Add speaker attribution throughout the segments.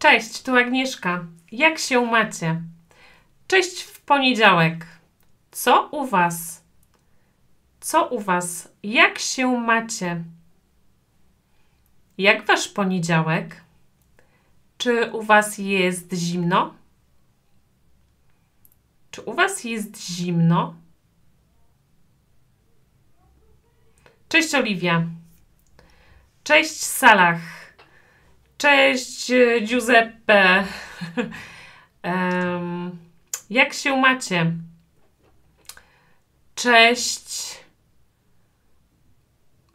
Speaker 1: Cześć, tu Agnieszka. Jak się macie? Cześć w poniedziałek. Co u Was? Co u Was? Jak się macie? Jak Wasz poniedziałek? Czy u Was jest zimno? Czy u Was jest zimno? Cześć Oliwia. Cześć Salach. Cześć e, Giuseppe. Em, jak się macie? Cześć.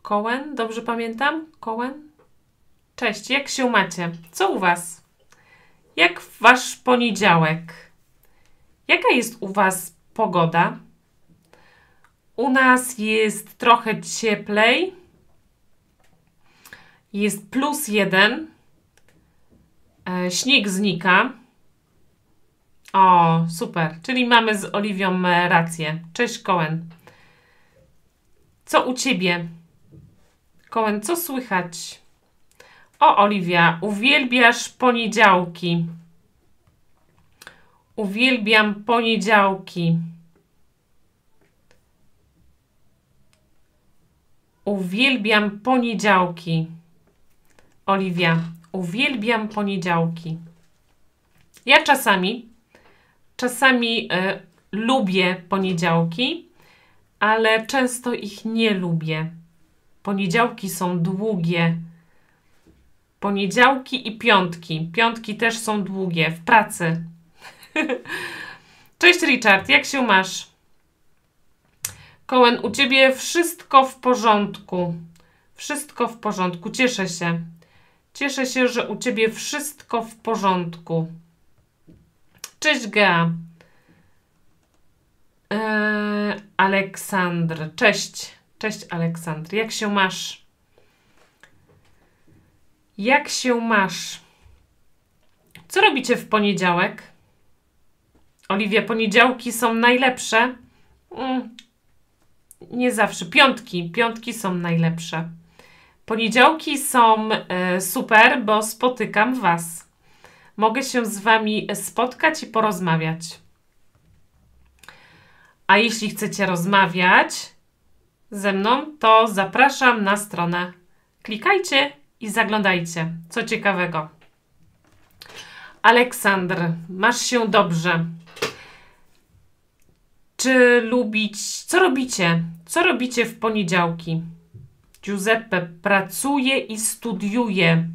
Speaker 1: Kołem, dobrze pamiętam? Kołem? Cześć, jak się macie? Co u Was? Jak Wasz poniedziałek? Jaka jest u Was pogoda? U nas jest trochę cieplej. Jest plus jeden. E, śnieg znika. O, super. Czyli mamy z Oliwią e, rację. Cześć, Koen. Co u ciebie? Koen, co słychać? O, Oliwia, uwielbiasz poniedziałki. Uwielbiam poniedziałki. Uwielbiam poniedziałki. Oliwia, uwielbiam poniedziałki. Ja czasami, czasami y, lubię poniedziałki, ale często ich nie lubię. Poniedziałki są długie. Poniedziałki i piątki. Piątki też są długie w pracy. Cześć Richard, jak się masz? Kołem, u ciebie wszystko w porządku. Wszystko w porządku. Cieszę się. Cieszę się, że u ciebie wszystko w porządku. Cześć Gea. Eee, Aleksandr. Cześć. Cześć Aleksandr. Jak się masz? Jak się masz? Co robicie w poniedziałek? Oliwia, poniedziałki są najlepsze. Mm, nie zawsze. Piątki. Piątki są najlepsze. Poniedziałki są e, super, bo spotykam Was. Mogę się z Wami spotkać i porozmawiać. A jeśli chcecie rozmawiać ze mną, to zapraszam na stronę. Klikajcie i zaglądajcie. Co ciekawego. Aleksandr, masz się dobrze. Czy lubić. Co robicie? Co robicie w poniedziałki? Giuseppe pracuje i studiuje.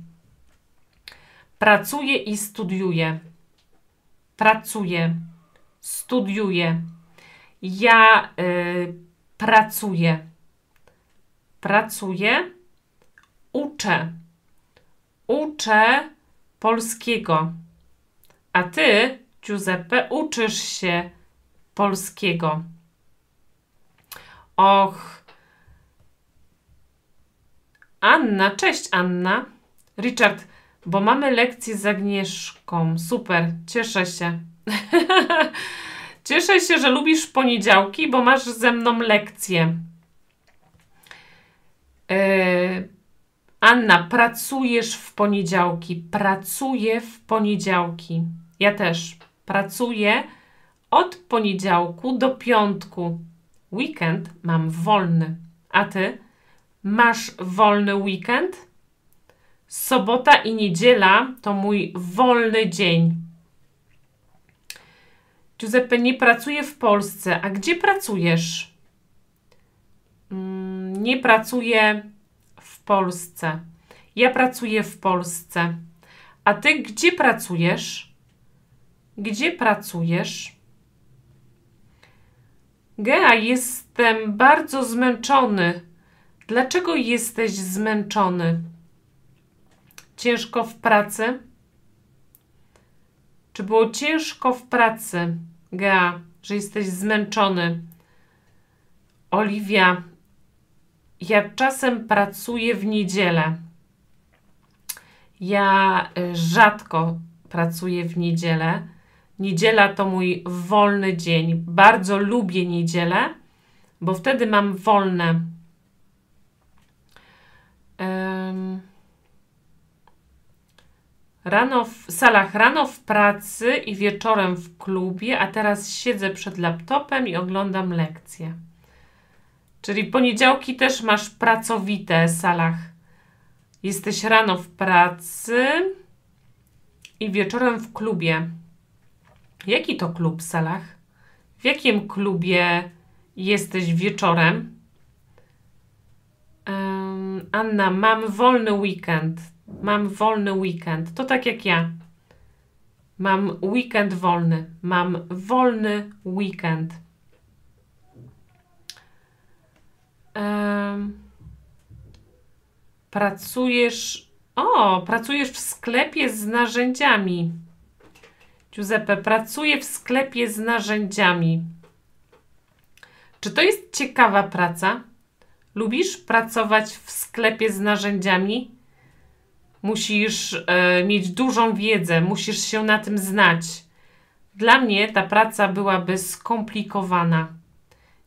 Speaker 1: Pracuje i studiuje. Pracuje. Studiuje. Ja y, pracuję. Pracuję. Uczę. Uczę polskiego. A ty, Giuseppe, uczysz się polskiego. Och. Anna, cześć Anna. Richard, bo mamy lekcję z Agnieszką. Super, cieszę się. cieszę się, że lubisz poniedziałki, bo masz ze mną lekcję. Yy, Anna, pracujesz w poniedziałki. Pracuję w poniedziałki. Ja też pracuję od poniedziałku do piątku. Weekend mam wolny. A ty? Masz wolny weekend? Sobota i niedziela to mój wolny dzień. Giuseppe, nie pracuję w Polsce. A gdzie pracujesz? Mm, nie pracuję w Polsce. Ja pracuję w Polsce. A ty gdzie pracujesz? Gdzie pracujesz? Gea, jestem bardzo zmęczony. Dlaczego jesteś zmęczony? Ciężko w pracy? Czy było ciężko w pracy, Gea, że jesteś zmęczony? Oliwia, ja czasem pracuję w niedzielę. Ja y, rzadko pracuję w niedzielę. Niedziela to mój wolny dzień. Bardzo lubię niedzielę, bo wtedy mam wolne. Rano w salach rano w pracy i wieczorem w klubie, a teraz siedzę przed laptopem i oglądam lekcje. Czyli poniedziałki też masz pracowite salach. Jesteś rano w pracy i wieczorem w klubie. Jaki to klub w salach? W jakim klubie jesteś wieczorem? Um, Anna, mam wolny weekend. Mam wolny weekend. To tak jak ja. Mam weekend wolny. Mam wolny weekend. Um, pracujesz. O, pracujesz w sklepie z narzędziami. Giuseppe, pracuję w sklepie z narzędziami. Czy to jest ciekawa praca? Lubisz pracować w sklepie z narzędziami? Musisz e, mieć dużą wiedzę, musisz się na tym znać. Dla mnie ta praca byłaby skomplikowana.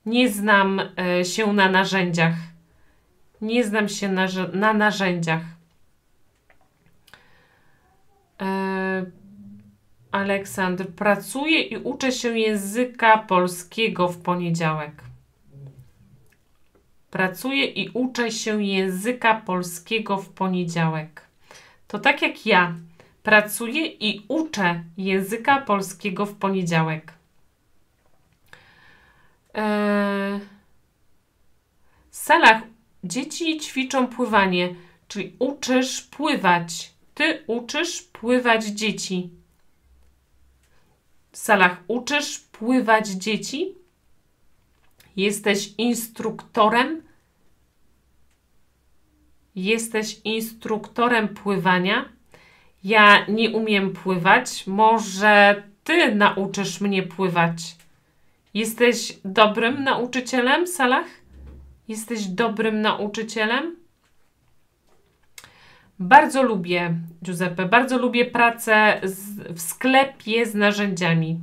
Speaker 1: Nie znam e, się na narzędziach. Nie znam się na, na narzędziach. E, Aleksandr, pracuję i uczę się języka polskiego w poniedziałek. Pracuję i uczę się języka polskiego w poniedziałek. To tak jak ja. Pracuję i uczę języka polskiego w poniedziałek. Eee, w salach dzieci ćwiczą pływanie, czyli uczysz pływać. Ty uczysz pływać dzieci. W salach uczysz pływać dzieci. Jesteś instruktorem. Jesteś instruktorem pływania. Ja nie umiem pływać. Może ty nauczysz mnie pływać. Jesteś dobrym nauczycielem, Salah? Jesteś dobrym nauczycielem? Bardzo lubię, Giuseppe, bardzo lubię pracę z, w sklepie z narzędziami.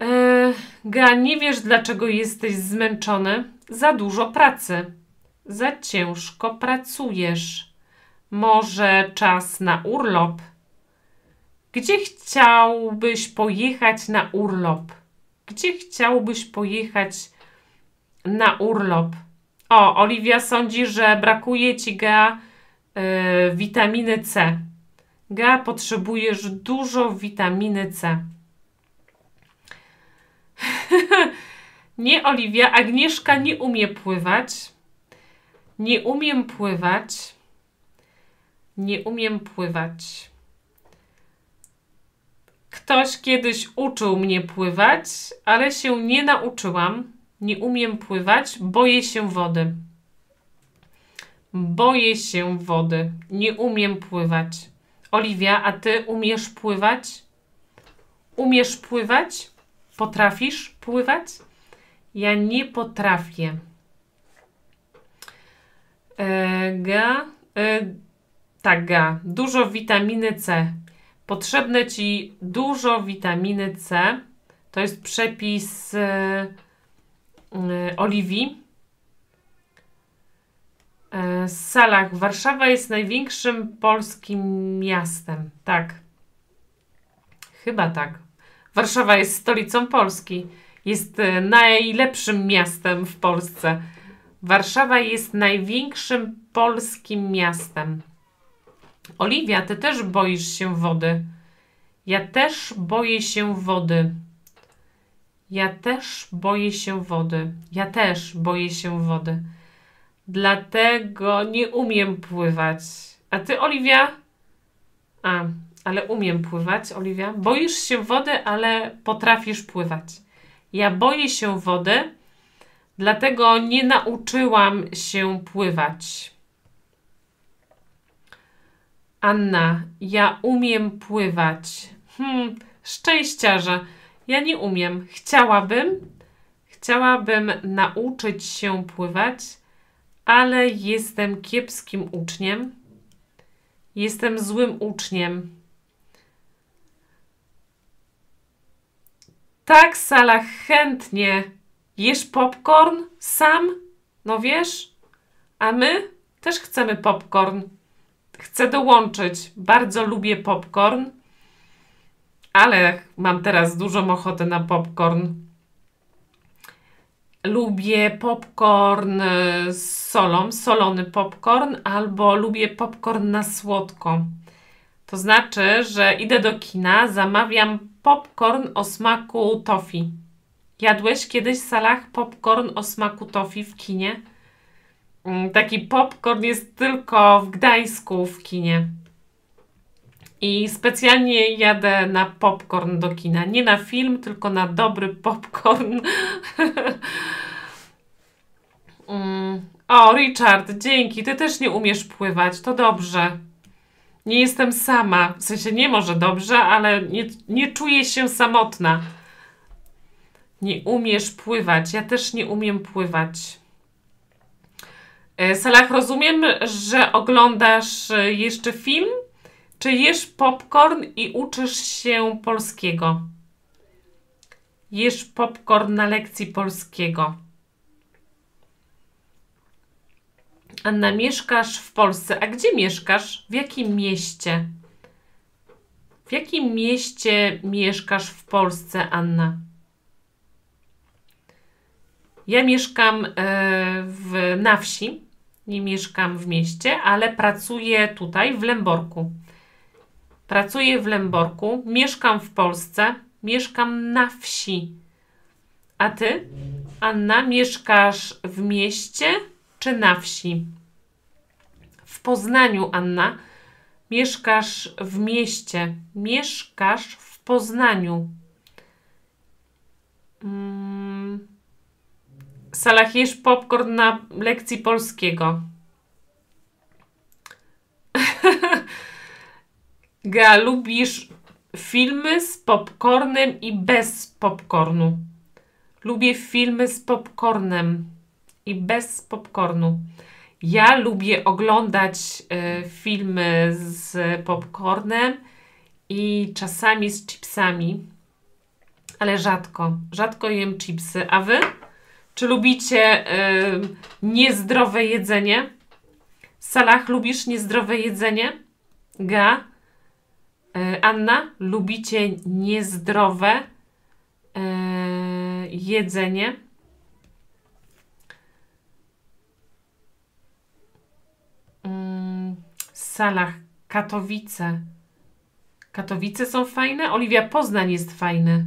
Speaker 1: Eee, Ga, nie wiesz, dlaczego jesteś zmęczony? Za dużo pracy. Za ciężko pracujesz. Może czas na urlop? Gdzie chciałbyś pojechać na urlop? Gdzie chciałbyś pojechać na urlop? O, Oliwia sądzi, że brakuje ci Ga yy, witaminy C. Ga, potrzebujesz dużo witaminy C. nie, Oliwia, Agnieszka nie umie pływać. Nie umiem pływać. Nie umiem pływać. Ktoś kiedyś uczył mnie pływać, ale się nie nauczyłam. Nie umiem pływać, boję się wody. Boję się wody. Nie umiem pływać. Oliwia, a ty umiesz pływać? Umiesz pływać? Potrafisz pływać? Ja nie potrafię. E, ga, e, tak, ga. Dużo witaminy C. Potrzebne ci dużo witaminy C. To jest przepis e, Oliwii. Salach. Warszawa jest największym polskim miastem. Tak. Chyba tak. Warszawa jest stolicą Polski. Jest najlepszym miastem w Polsce. Warszawa jest największym polskim miastem. Oliwia, ty też boisz się wody. Ja też boję się wody. Ja też boję się wody. Ja też boję się wody. Dlatego nie umiem pływać. A ty, Oliwia? A, ale umiem pływać, Oliwia. Boisz się wody, ale potrafisz pływać. Ja boję się wody, dlatego nie nauczyłam się pływać. Anna, ja umiem pływać. Hmm, szczęściarze. Ja nie umiem. Chciałabym, chciałabym nauczyć się pływać, ale jestem kiepskim uczniem. Jestem złym uczniem. Tak, Sala, chętnie. Jesz popcorn sam? No wiesz? A my też chcemy popcorn. chcę dołączyć. Bardzo lubię popcorn, ale mam teraz dużą ochotę na popcorn. Lubię popcorn z solą, solony popcorn, albo lubię popcorn na słodko. To znaczy, że idę do kina, zamawiam popcorn o smaku tofi. Jadłeś kiedyś w salach popcorn o smaku tofi w kinie? Mm, taki popcorn jest tylko w Gdańsku w kinie. I specjalnie jadę na popcorn do kina. Nie na film, tylko na dobry popcorn. mm. O, Richard, dzięki. Ty też nie umiesz pływać. To dobrze. Nie jestem sama. W sensie nie może dobrze, ale nie, nie czuję się samotna. Nie umiesz pływać. Ja też nie umiem pływać. E, Salah, rozumiem, że oglądasz e, jeszcze film? Czy jesz popcorn i uczysz się polskiego? Jesz popcorn na lekcji polskiego. Anna, mieszkasz w Polsce. A gdzie mieszkasz? W jakim mieście? W jakim mieście mieszkasz w Polsce, Anna? Ja mieszkam e, w, na wsi, nie mieszkam w mieście, ale pracuję tutaj w Lęborku. Pracuję w Lęborku, mieszkam w Polsce, mieszkam na wsi. A ty, Anna, mieszkasz w mieście czy na wsi? W Poznaniu, Anna, mieszkasz w mieście, mieszkasz w Poznaniu. Hmm. Salah, jesz popcorn na lekcji polskiego. Ga, lubisz filmy z popcornem i bez popcornu. Lubię filmy z popcornem i bez popcornu. Ja lubię oglądać y, filmy z popcornem i czasami z chipsami, ale rzadko. Rzadko jem chipsy. A wy? Czy lubicie y, niezdrowe jedzenie? Salah, lubisz niezdrowe jedzenie? Ga? Y, Anna, lubicie niezdrowe y, jedzenie? Mm, Salah, Katowice. Katowice są fajne? Oliwia, Poznań jest fajny.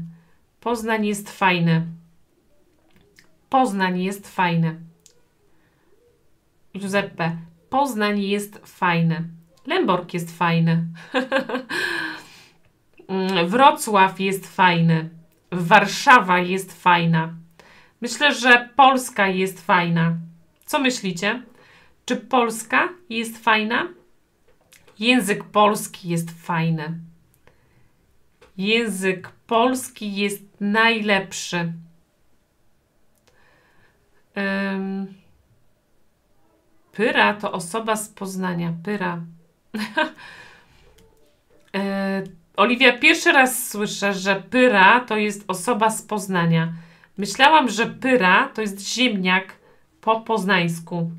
Speaker 1: Poznań jest fajny. Poznań jest fajny. Giuseppe, Poznań jest fajny. Lęborg jest fajny. Wrocław jest fajny. Warszawa jest fajna. Myślę, że Polska jest fajna. Co myślicie? Czy Polska jest fajna? Język polski jest fajny. Język polski jest najlepszy. Um, Pyra to osoba z Poznania. Pyra. e, Oliwia, pierwszy raz słyszę, że Pyra to jest osoba z Poznania. Myślałam, że Pyra to jest ziemniak po poznańsku.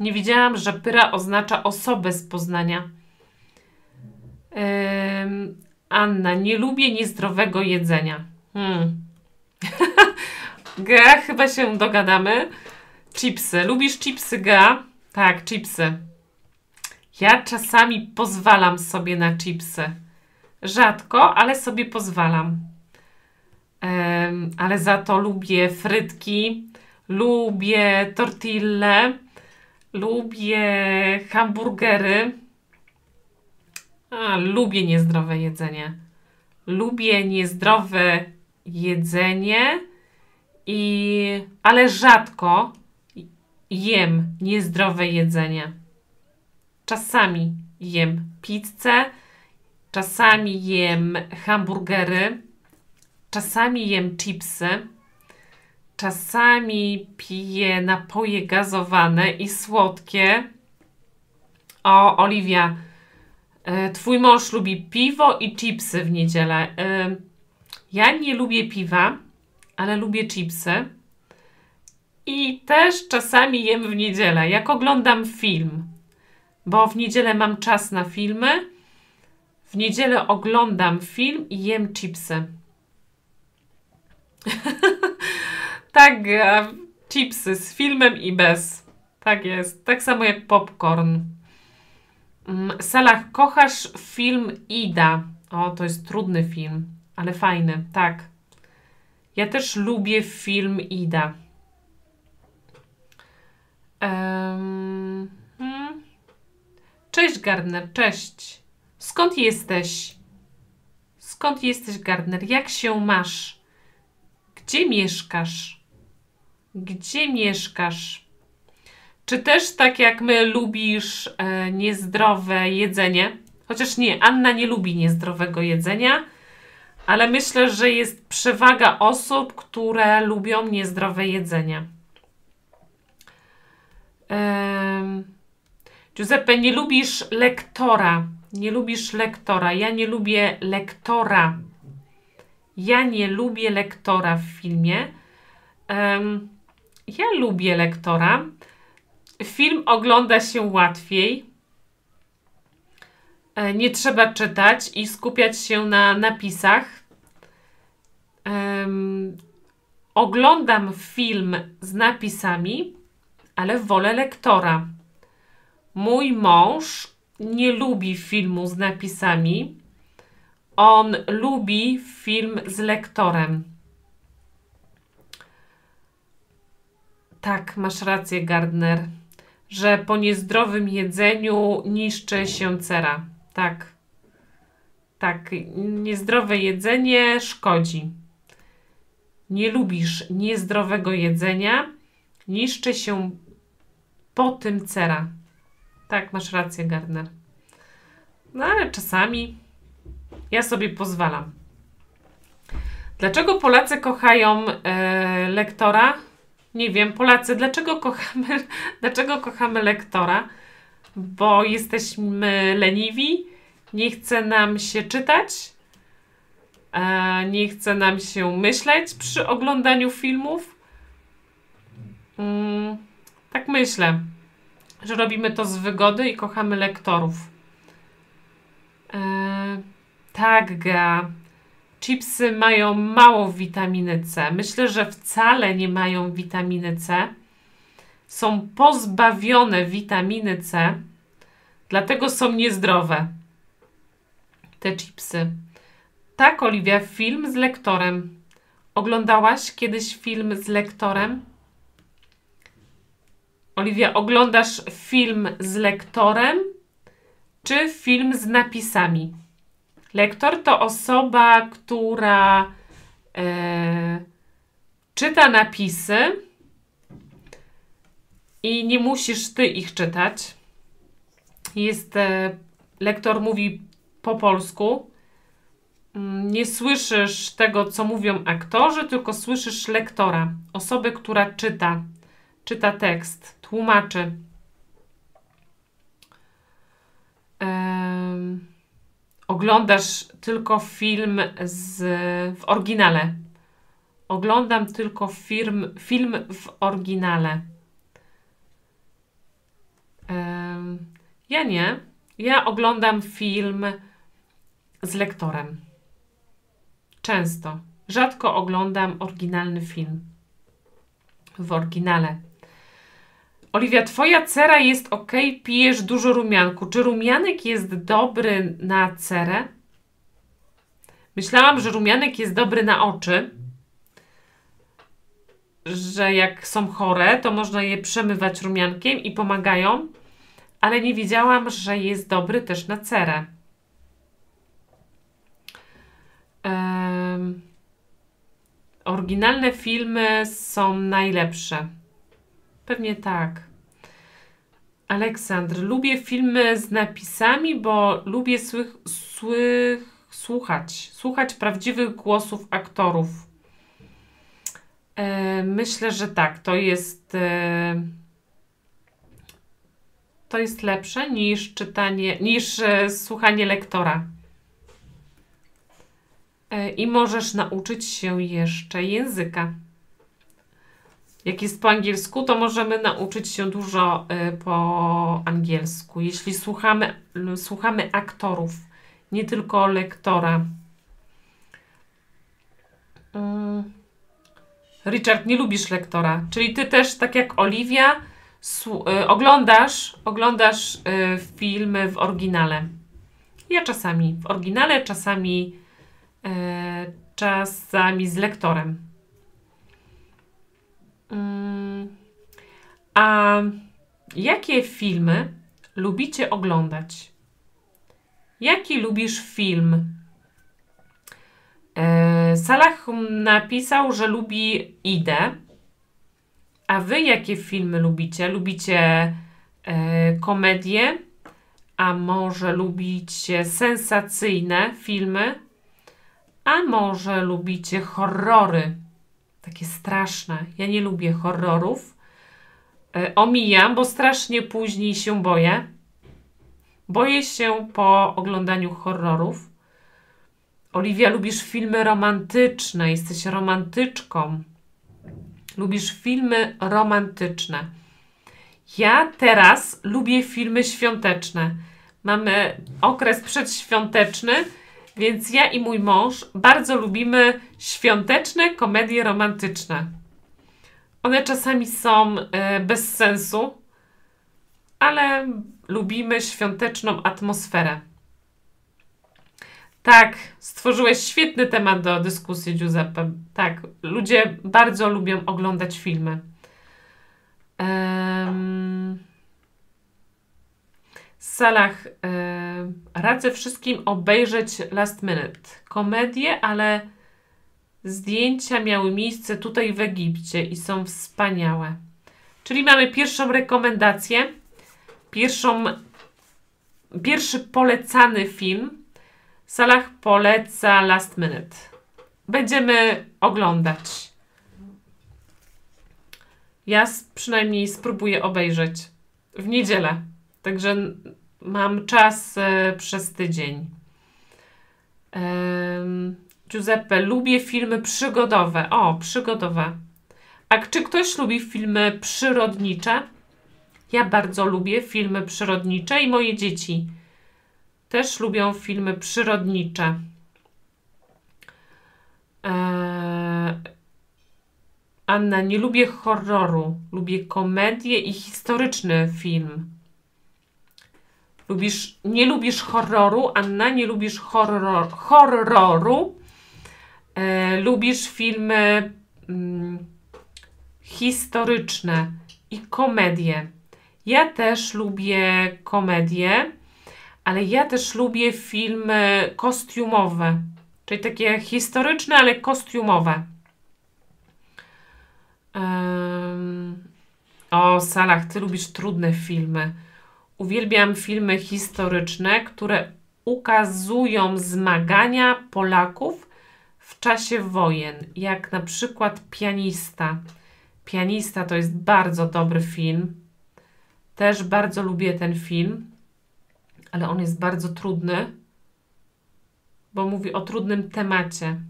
Speaker 1: Nie wiedziałam, że Pyra oznacza osobę z Poznania. Anna, nie lubię niezdrowego jedzenia. Hmm. Ga, chyba się dogadamy. Chipsy. Lubisz chipsy, Ga? Tak, chipsy. Ja czasami pozwalam sobie na chipsy. Rzadko, ale sobie pozwalam. Um, ale za to lubię frytki, lubię tortille, lubię hamburgery. A, lubię niezdrowe jedzenie. Lubię niezdrowe jedzenie i, ale rzadko jem niezdrowe jedzenie. Czasami jem pizzę, czasami jem hamburgery, czasami jem chipsy, czasami piję napoje gazowane i słodkie. O, Oliwia, e, twój mąż lubi piwo i chipsy w niedzielę. E, ja nie lubię piwa ale lubię chipsy. I też czasami jem w niedzielę, jak oglądam film. bo w niedzielę mam czas na filmy. W niedzielę oglądam film i jem chipsy. tak, chipsy z filmem i bez. Tak jest. Tak samo jak popcorn. Mm, Salach, kochasz film Ida. O, to jest trudny film, ale fajny, tak. Ja też lubię film Ida. Um, hmm. Cześć Gardner, cześć. Skąd jesteś? Skąd jesteś Gardner? Jak się masz? Gdzie mieszkasz? Gdzie mieszkasz? Czy też tak jak my lubisz e, niezdrowe jedzenie? Chociaż nie, Anna nie lubi niezdrowego jedzenia, ale myślę, że jest przewaga osób, które lubią niezdrowe jedzenie. Giuseppe, nie lubisz lektora. Nie lubisz lektora. Ja nie lubię lektora. Ja nie lubię lektora w filmie. Ja lubię lektora. Film ogląda się łatwiej. E, nie trzeba czytać i skupiać się na napisach. Um, oglądam film z napisami, ale wolę lektora. Mój mąż nie lubi filmu z napisami. On lubi film z lektorem. Tak, masz rację, Gardner, że po niezdrowym jedzeniu niszczy się cera. Tak. Tak, niezdrowe jedzenie szkodzi. Nie lubisz niezdrowego jedzenia, niszczy się po tym cera. Tak, masz rację, Gardner. No ale czasami ja sobie pozwalam. Dlaczego Polacy kochają e, lektora? Nie wiem, Polacy, dlaczego kochamy, dlaczego kochamy lektora? Bo jesteśmy leniwi, nie chce nam się czytać, nie chce nam się myśleć przy oglądaniu filmów. Mm, tak myślę że robimy to z wygody i kochamy lektorów. Eee, tak, Ga. Chipsy mają mało witaminy C. Myślę, że wcale nie mają witaminy C. Są pozbawione witaminy C, dlatego są niezdrowe. Te chipsy. Tak, Oliwia, film z lektorem. Oglądałaś kiedyś film z lektorem? Oliwia, oglądasz film z lektorem czy film z napisami? Lektor to osoba, która e, czyta napisy i nie musisz ty ich czytać. Jest e, lektor mówi po polsku. Mm, nie słyszysz tego, co mówią aktorzy, tylko słyszysz lektora, osobę, która czyta, czyta tekst tłumaczy. Um, oglądasz tylko film z, w oryginale. Oglądam tylko film, film w oryginale. Ja nie. Ja oglądam film z lektorem. Często. Rzadko oglądam oryginalny film w oryginale. Oliwia, twoja cera jest ok, pijesz dużo rumianku. Czy rumianek jest dobry na cerę? Myślałam, że rumianek jest dobry na oczy. Że jak są chore, to można je przemywać rumiankiem i pomagają. Ale nie wiedziałam, że jest dobry też na cerę. Um, oryginalne filmy są najlepsze. Pewnie tak. Aleksandr, lubię filmy z napisami, bo lubię słych, słych, słuchać, słuchać prawdziwych głosów aktorów. E, myślę, że tak, to jest e, to jest lepsze niż czytanie, niż e, słuchanie lektora. I możesz nauczyć się jeszcze języka. Jak jest po angielsku, to możemy nauczyć się dużo y, po angielsku. Jeśli słuchamy, słuchamy aktorów, nie tylko lektora. Mm. Richard, nie lubisz lektora, czyli ty też, tak jak Oliwia, y, oglądasz, oglądasz y, filmy w oryginale. Ja czasami w oryginale, czasami, czasami z lektorem. Mm. A jakie filmy lubicie oglądać? Jaki lubisz film? E, Salah napisał, że lubi Idę. A wy jakie filmy lubicie? Lubicie e, komedie? A może lubicie sensacyjne filmy? A może lubicie horrory? Takie straszne. Ja nie lubię horrorów. E, omijam, bo strasznie później się boję. Boję się po oglądaniu horrorów. Oliwia, lubisz filmy romantyczne, jesteś romantyczką. Lubisz filmy romantyczne. Ja teraz lubię filmy świąteczne. Mamy okres przedświąteczny, więc ja i mój mąż bardzo lubimy świąteczne komedie romantyczne. One czasami są y, bez sensu, ale lubimy świąteczną atmosferę. Tak, stworzyłeś świetny temat do dyskusji, Giuseppe. Tak, ludzie bardzo lubią oglądać filmy. Um, Salah, um, radzę wszystkim obejrzeć Last Minute. Komedię, ale zdjęcia miały miejsce tutaj w Egipcie i są wspaniałe. Czyli mamy pierwszą rekomendację, pierwszą, pierwszy polecany film Salah poleca Last Minute. Będziemy oglądać. Ja przynajmniej spróbuję obejrzeć w niedzielę. Także mam czas e, przez tydzień. Giuseppe, lubię filmy przygodowe. O, przygodowe. A czy ktoś lubi filmy przyrodnicze? Ja bardzo lubię filmy przyrodnicze i moje dzieci też lubią filmy przyrodnicze. Eee, Anna, nie lubię horroru. Lubię komedię i historyczny film. Lubisz, nie lubisz horroru, Anna, nie lubisz horror, horroru. Eee, lubisz filmy mm, historyczne i komedie. Ja też lubię komedię ale ja też lubię filmy kostiumowe, czyli takie historyczne, ale kostiumowe. Um, o, Salach, ty lubisz trudne filmy. Uwielbiam filmy historyczne, które ukazują zmagania Polaków w czasie wojen, jak na przykład Pianista. Pianista to jest bardzo dobry film. Też bardzo lubię ten film ale on jest bardzo trudny, bo mówi o trudnym temacie.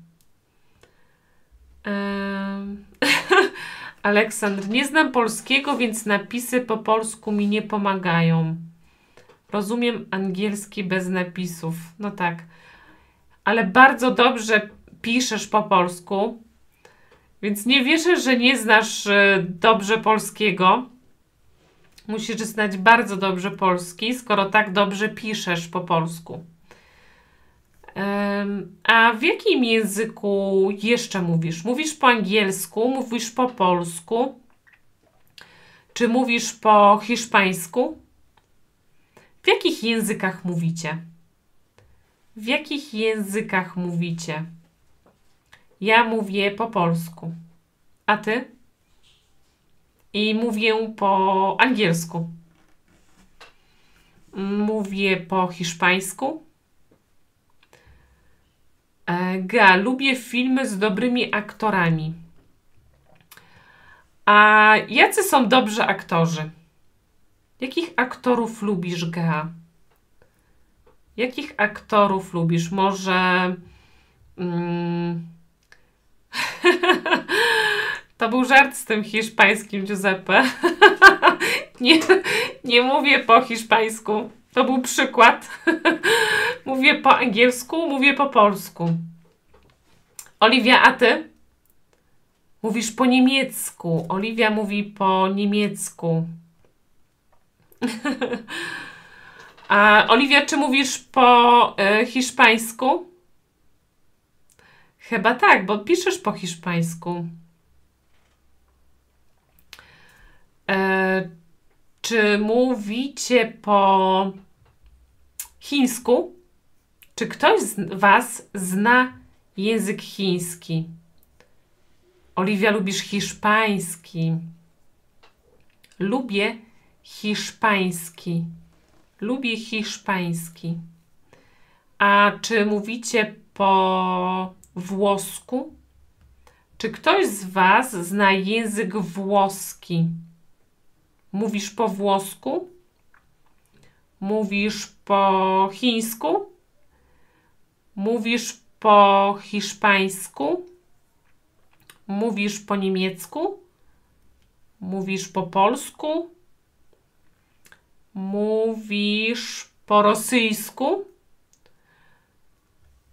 Speaker 1: Um. Aleksandr, nie znam polskiego, więc napisy po polsku mi nie pomagają. Rozumiem angielski bez napisów. No tak. Ale bardzo dobrze piszesz po polsku, więc nie wierzę, że nie znasz e, dobrze polskiego. Musisz znać bardzo dobrze polski, skoro tak dobrze piszesz po polsku. A w jakim języku jeszcze mówisz? Mówisz po angielsku, mówisz po polsku? Czy mówisz po hiszpańsku? W jakich językach mówicie? W jakich językach mówicie? Ja mówię po polsku. A ty? i mówię po angielsku. Mówię po hiszpańsku. E, Ga, lubię filmy z dobrymi aktorami. A jacy są dobrzy aktorzy? Jakich aktorów lubisz, Ga? Jakich aktorów lubisz? Może. Mm, To był żart z tym hiszpańskim Giuseppe. nie, nie mówię po hiszpańsku. To był przykład. mówię po angielsku, mówię po polsku. Oliwia, a ty? Mówisz po niemiecku. Oliwia mówi po niemiecku. a Oliwia, czy mówisz po y, hiszpańsku? Chyba tak, bo piszesz po hiszpańsku. E, czy mówicie po chińsku? Czy ktoś z Was zna język chiński? Oliwia, lubisz hiszpański. Lubię hiszpański. Lubię hiszpański. A czy mówicie po włosku? Czy ktoś z Was zna język włoski? Mówisz po włosku? Mówisz po chińsku? Mówisz po hiszpańsku? Mówisz po niemiecku? Mówisz po polsku? Mówisz po rosyjsku?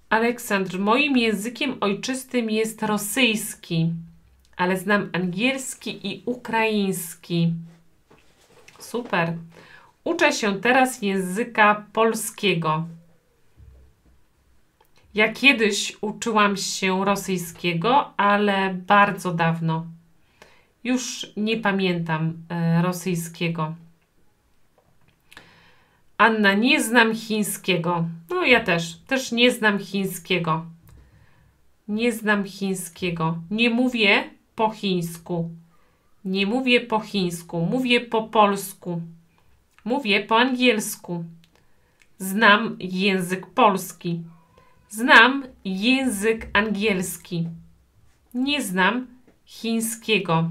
Speaker 1: Aleksandr, moim językiem ojczystym jest rosyjski, ale znam angielski i ukraiński. Super. Uczę się teraz języka polskiego. Ja kiedyś uczyłam się rosyjskiego, ale bardzo dawno. Już nie pamiętam e, rosyjskiego. Anna, nie znam chińskiego. No ja też, też nie znam chińskiego. Nie znam chińskiego. Nie mówię po chińsku. Nie mówię po chińsku, mówię po polsku. Mówię po angielsku. Znam język polski. Znam język angielski. Nie znam chińskiego.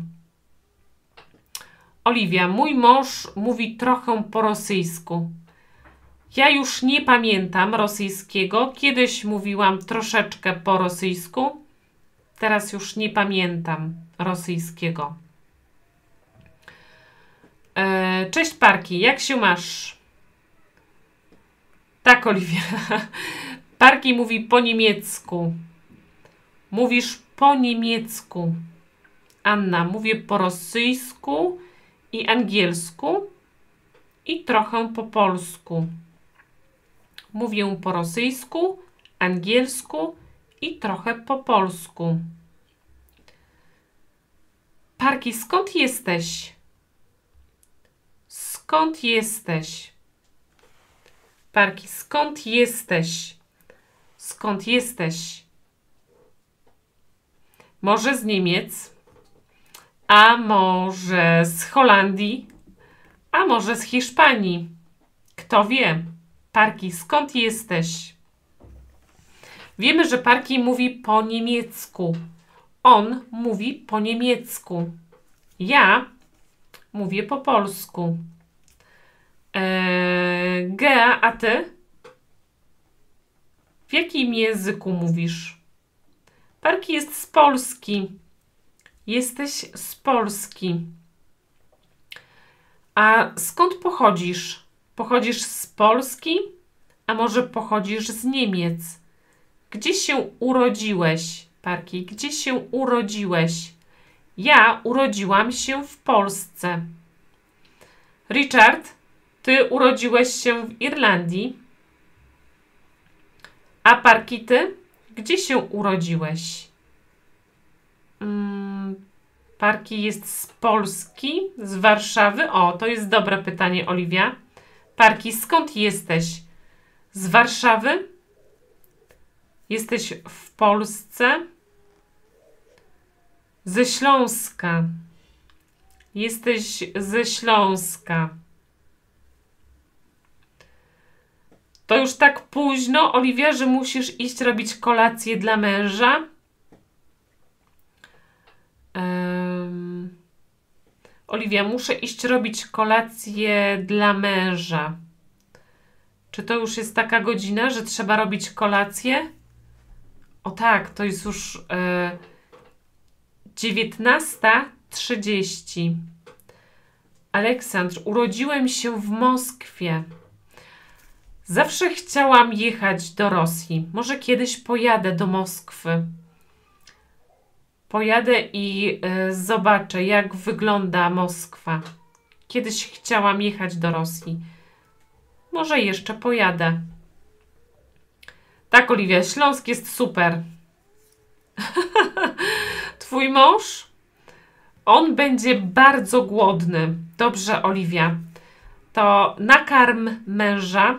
Speaker 1: Oliwia, mój mąż mówi trochę po rosyjsku. Ja już nie pamiętam rosyjskiego. Kiedyś mówiłam troszeczkę po rosyjsku. Teraz już nie pamiętam rosyjskiego. E, cześć Parki, jak się masz? Tak, Oliwia. Parki mówi po niemiecku. Mówisz po niemiecku. Anna, mówię po rosyjsku i angielsku i trochę po polsku. Mówię po rosyjsku, angielsku i trochę po polsku. Parki, skąd jesteś? Skąd jesteś? Parki, skąd jesteś? Skąd jesteś? Może z Niemiec, a może z Holandii, a może z Hiszpanii. Kto wie? Parki, skąd jesteś? Wiemy, że Parki mówi po niemiecku. On mówi po niemiecku. Ja mówię po polsku. Eee, Gea, a ty? Jakim języku mówisz? Parki jest z Polski. Jesteś z Polski. A skąd pochodzisz? Pochodzisz z Polski? A może pochodzisz z Niemiec? Gdzie się urodziłeś, Parki? Gdzie się urodziłeś? Ja urodziłam się w Polsce. Richard, ty urodziłeś się w Irlandii. A Parki, ty? Gdzie się urodziłeś? Hmm, Parki jest z Polski, z Warszawy. O, to jest dobre pytanie, Oliwia. Parki, skąd jesteś? Z Warszawy? Jesteś w Polsce? Ze Śląska. Jesteś ze Śląska. To już tak późno, Oliwia, że musisz iść robić kolację dla męża? Um, Oliwia, muszę iść robić kolację dla męża. Czy to już jest taka godzina, że trzeba robić kolację? O tak, to jest już. Yy, 19.30. Aleksandr, urodziłem się w Moskwie. Zawsze chciałam jechać do Rosji. Może kiedyś pojadę do Moskwy. Pojadę i y, zobaczę, jak wygląda Moskwa. Kiedyś chciałam jechać do Rosji. Może jeszcze pojadę. Tak, Oliwia, Śląsk jest super. Twój mąż? On będzie bardzo głodny. Dobrze, Oliwia. To nakarm męża.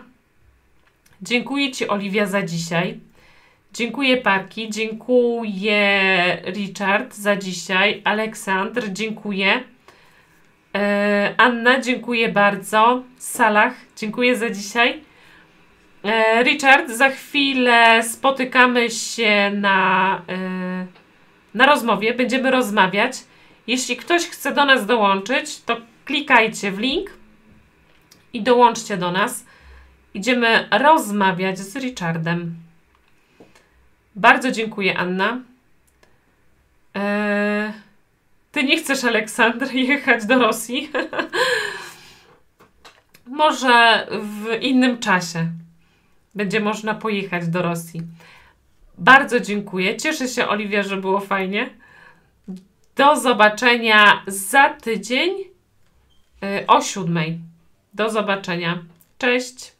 Speaker 1: Dziękuję Ci, Oliwia, za dzisiaj. Dziękuję Parki, dziękuję Richard za dzisiaj. Aleksandr, dziękuję. E, Anna, dziękuję bardzo. Salah, dziękuję za dzisiaj. E, Richard, za chwilę spotykamy się na, e, na rozmowie. Będziemy rozmawiać. Jeśli ktoś chce do nas dołączyć, to klikajcie w link i dołączcie do nas. Idziemy rozmawiać z Richardem. Bardzo dziękuję, Anna. Eee, ty nie chcesz, Aleksandr, jechać do Rosji? Może w innym czasie będzie można pojechać do Rosji. Bardzo dziękuję. Cieszę się, Oliwia, że było fajnie. Do zobaczenia za tydzień y, o siódmej. Do zobaczenia. Cześć.